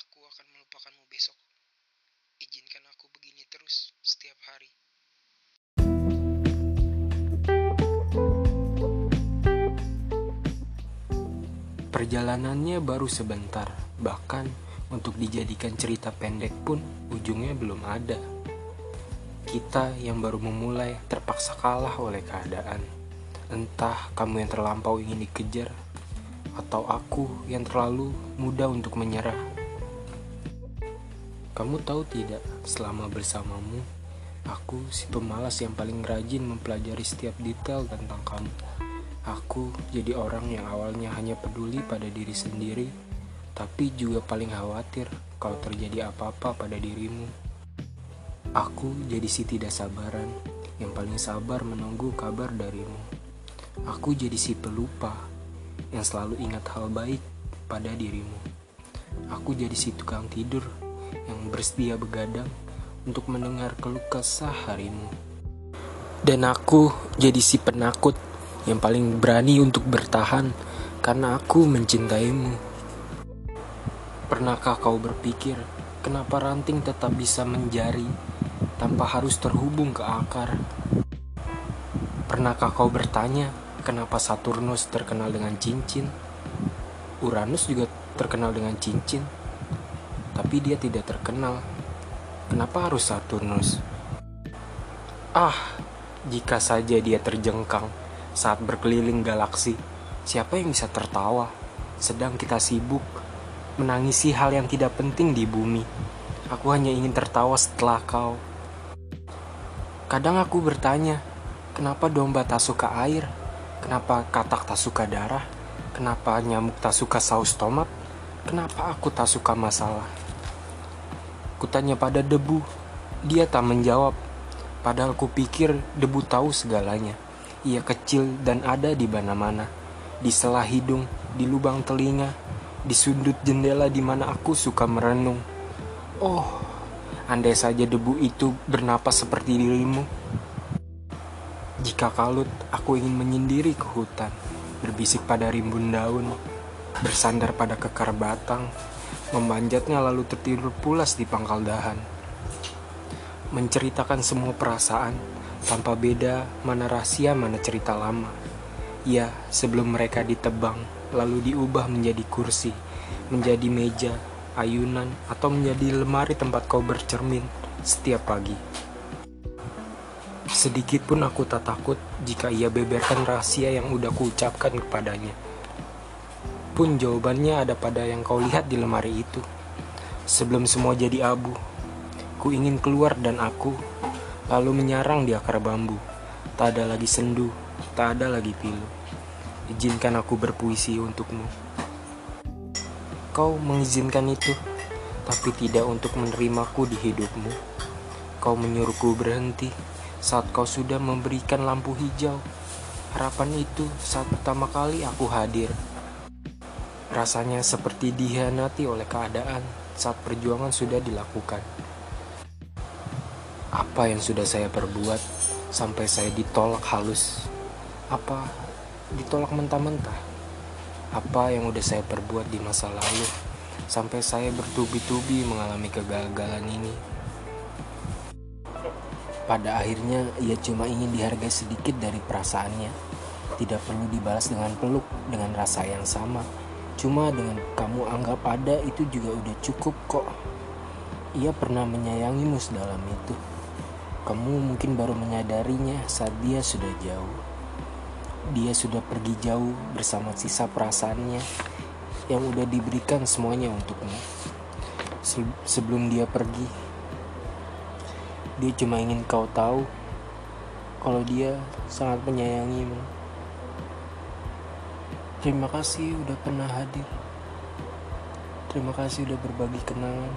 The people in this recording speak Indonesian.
aku akan melupakanmu besok. Izinkan aku begini terus setiap hari. Perjalanannya baru sebentar, bahkan untuk dijadikan cerita pendek pun ujungnya belum ada. Kita yang baru memulai terpaksa kalah oleh keadaan. Entah kamu yang terlampau ingin dikejar, atau aku yang terlalu mudah untuk menyerah. Kamu tahu tidak, selama bersamamu, aku si pemalas yang paling rajin mempelajari setiap detail tentang kamu. Aku jadi orang yang awalnya hanya peduli pada diri sendiri, tapi juga paling khawatir kalau terjadi apa-apa pada dirimu. Aku jadi si tidak sabaran yang paling sabar menunggu kabar darimu. Aku jadi si pelupa yang selalu ingat hal baik pada dirimu. Aku jadi si tukang tidur yang bersedia begadang untuk mendengar keluh kesah harimu. Dan aku jadi si penakut yang paling berani untuk bertahan karena aku mencintaimu. Pernahkah kau berpikir kenapa ranting tetap bisa menjari tanpa harus terhubung ke akar? Pernahkah kau bertanya kenapa Saturnus terkenal dengan cincin? Uranus juga terkenal dengan cincin, tapi dia tidak terkenal. Kenapa harus Saturnus? Ah, jika saja dia terjengkang saat berkeliling galaksi. Siapa yang bisa tertawa? Sedang kita sibuk menangisi hal yang tidak penting di bumi. Aku hanya ingin tertawa setelah kau. Kadang aku bertanya, kenapa domba tak suka air? Kenapa katak tak suka darah? Kenapa nyamuk tak suka saus tomat? Kenapa aku tak suka masalah? Kutanya pada debu, dia tak menjawab. Padahal kupikir debu tahu segalanya. Ia kecil dan ada di mana-mana. Di sela hidung, di lubang telinga, di sudut jendela di mana aku suka merenung. Oh, andai saja debu itu bernapas seperti dirimu. Jika kalut, aku ingin menyendiri ke hutan, berbisik pada rimbun daun, bersandar pada kekar batang, memanjatnya lalu tertidur pulas di pangkal dahan. Menceritakan semua perasaan, tanpa beda mana rahasia mana cerita lama. Ya, sebelum mereka ditebang, lalu diubah menjadi kursi, menjadi meja, ayunan, atau menjadi lemari tempat kau bercermin setiap pagi. Sedikit pun aku tak takut jika ia beberkan rahasia yang udah kuucapkan kepadanya. Pun jawabannya ada pada yang kau lihat di lemari itu. Sebelum semua jadi abu, ku ingin keluar dan aku lalu menyarang di akar bambu. Tak ada lagi sendu, tak ada lagi pilu. Izinkan aku berpuisi untukmu. Kau mengizinkan itu, tapi tidak untuk menerimaku di hidupmu. Kau menyuruhku berhenti saat kau sudah memberikan lampu hijau. Harapan itu saat pertama kali aku hadir. Rasanya seperti dihianati oleh keadaan saat perjuangan sudah dilakukan. Apa yang sudah saya perbuat sampai saya ditolak halus? Apa ditolak mentah-mentah? Apa yang udah saya perbuat di masa lalu sampai saya bertubi-tubi mengalami kegagalan ini? Pada akhirnya ia cuma ingin dihargai sedikit dari perasaannya. Tidak perlu dibalas dengan peluk dengan rasa yang sama. Cuma dengan kamu anggap ada itu juga udah cukup kok. Ia pernah menyayangimu sedalam itu. Kamu mungkin baru menyadarinya saat dia sudah jauh. Dia sudah pergi jauh bersama sisa perasaannya yang udah diberikan semuanya untukmu. Sebelum dia pergi, dia cuma ingin kau tahu kalau dia sangat menyayangimu. Terima kasih udah pernah hadir. Terima kasih udah berbagi kenangan.